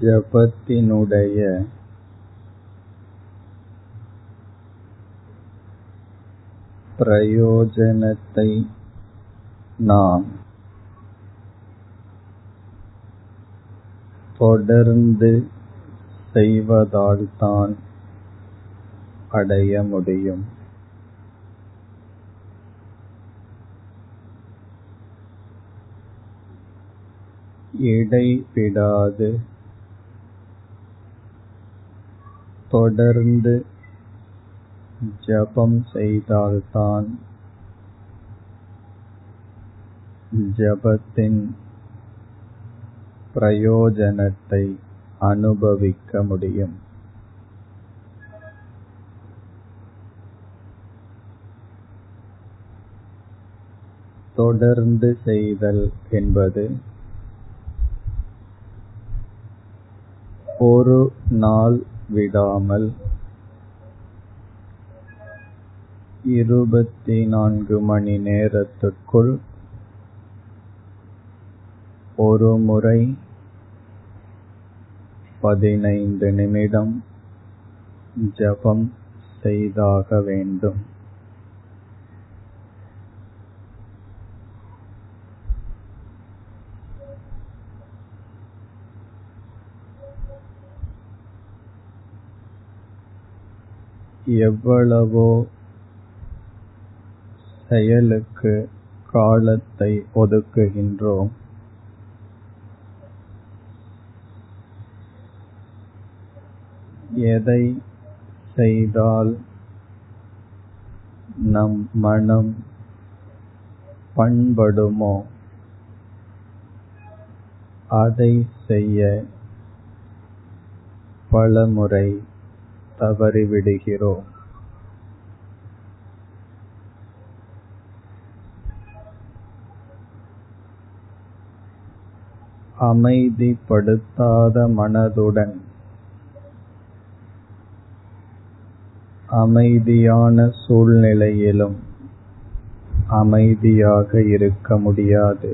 ஜபத்தினுடைய பிரயோஜனத்தை நாம் தொடர்ந்து செய்வதால்தான் அடைய முடியும். இடைவிடாது தொடர்ந்து ஜபம் செய்தால்தான் ஜபத்தின் பிரயோஜனத்தை அனுபவிக்க முடியும். தொடர்ந்து செய்தல் என்பது ஒரு நாள் விடாமல். இருபத்தி நான்கு மணி நேரத்துக்குள் ஒரு முறை பதினைந்து நிமிடம் ஜபம் செய்தாக வேண்டும். எவ்வளவோ செயலுக்கு காலத்தை ஒதுக்குகின்றோம். எதை செய்தால் நம் மனம் பண்படுமோ அதை செய்ய பலமுறை தவறிவிடுகிறோம் அமைதிப்படுத்தாத மனதுடன் அமைதியான சூழ்நிலையிலும் அமைதியாக இருக்க முடியாது.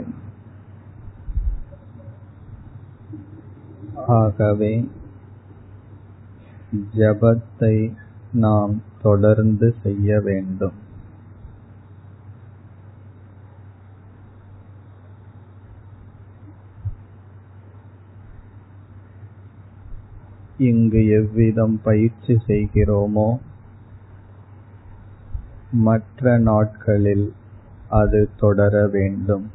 ஆகவே ஜபத்தை நாம் தொடர்ந்து செய்ய வேண்டும். இங்கு எவ்விதம் பயிற்சி செய்கிறோமோ மற்ற நாட்களில் அது தொடர வேண்டும்.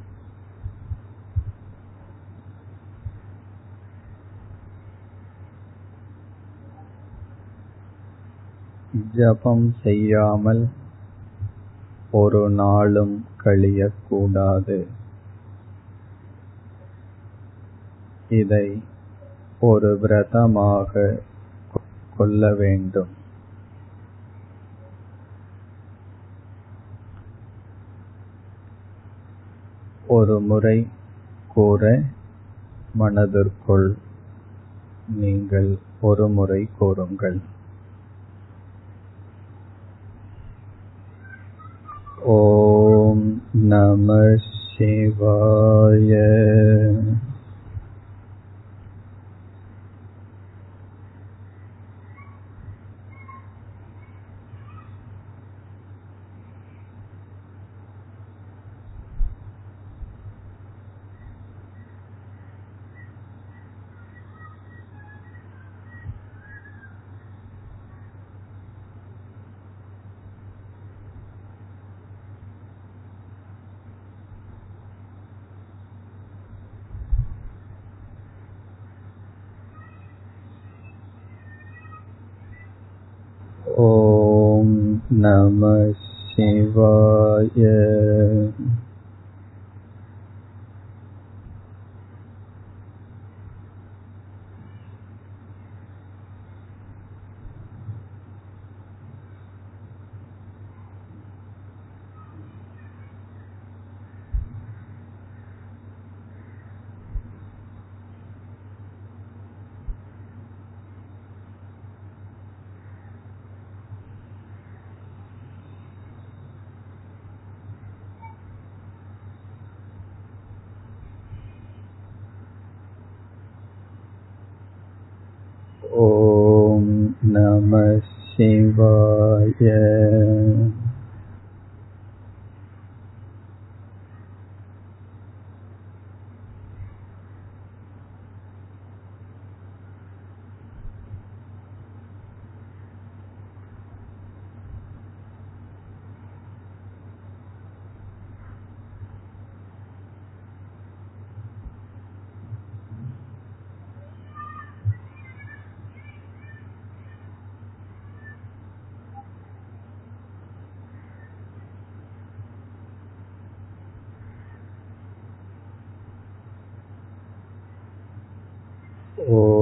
ஜபம் செய்யாமல் ஒரு நாளும் கழியக்கூடாது. இதை ஒரு விரதமாக கொள்ள வேண்டும். ஒரு முறை கூற மனதிற்குள் நீங்கள் ஒரு முறை கூறுங்கள். ॐ नमः शिवाय நம சிவாய ॐ नमः शिवाय நம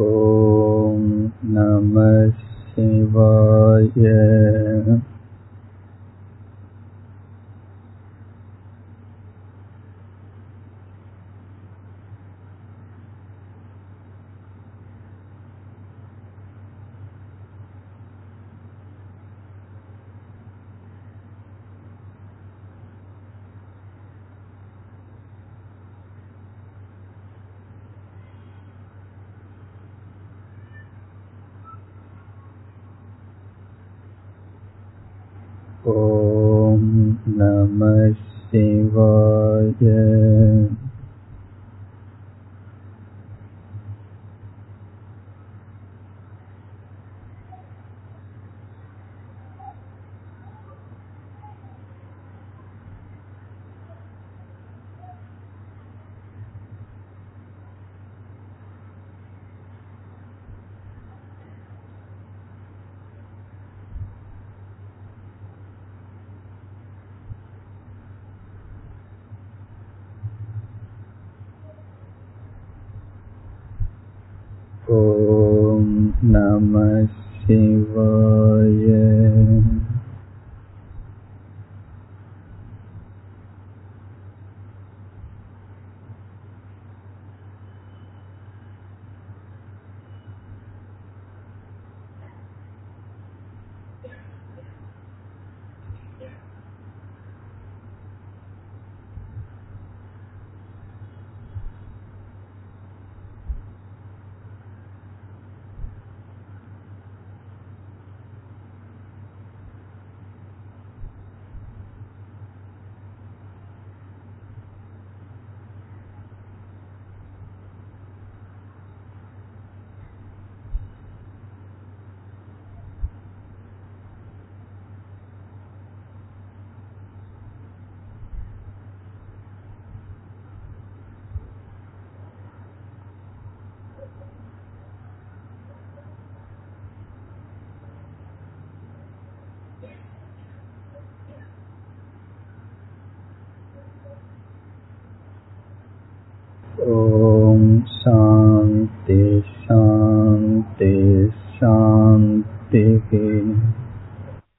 ॐ नमः शिवाय ॐ नमः शिवाय ॐ नमः शिवाय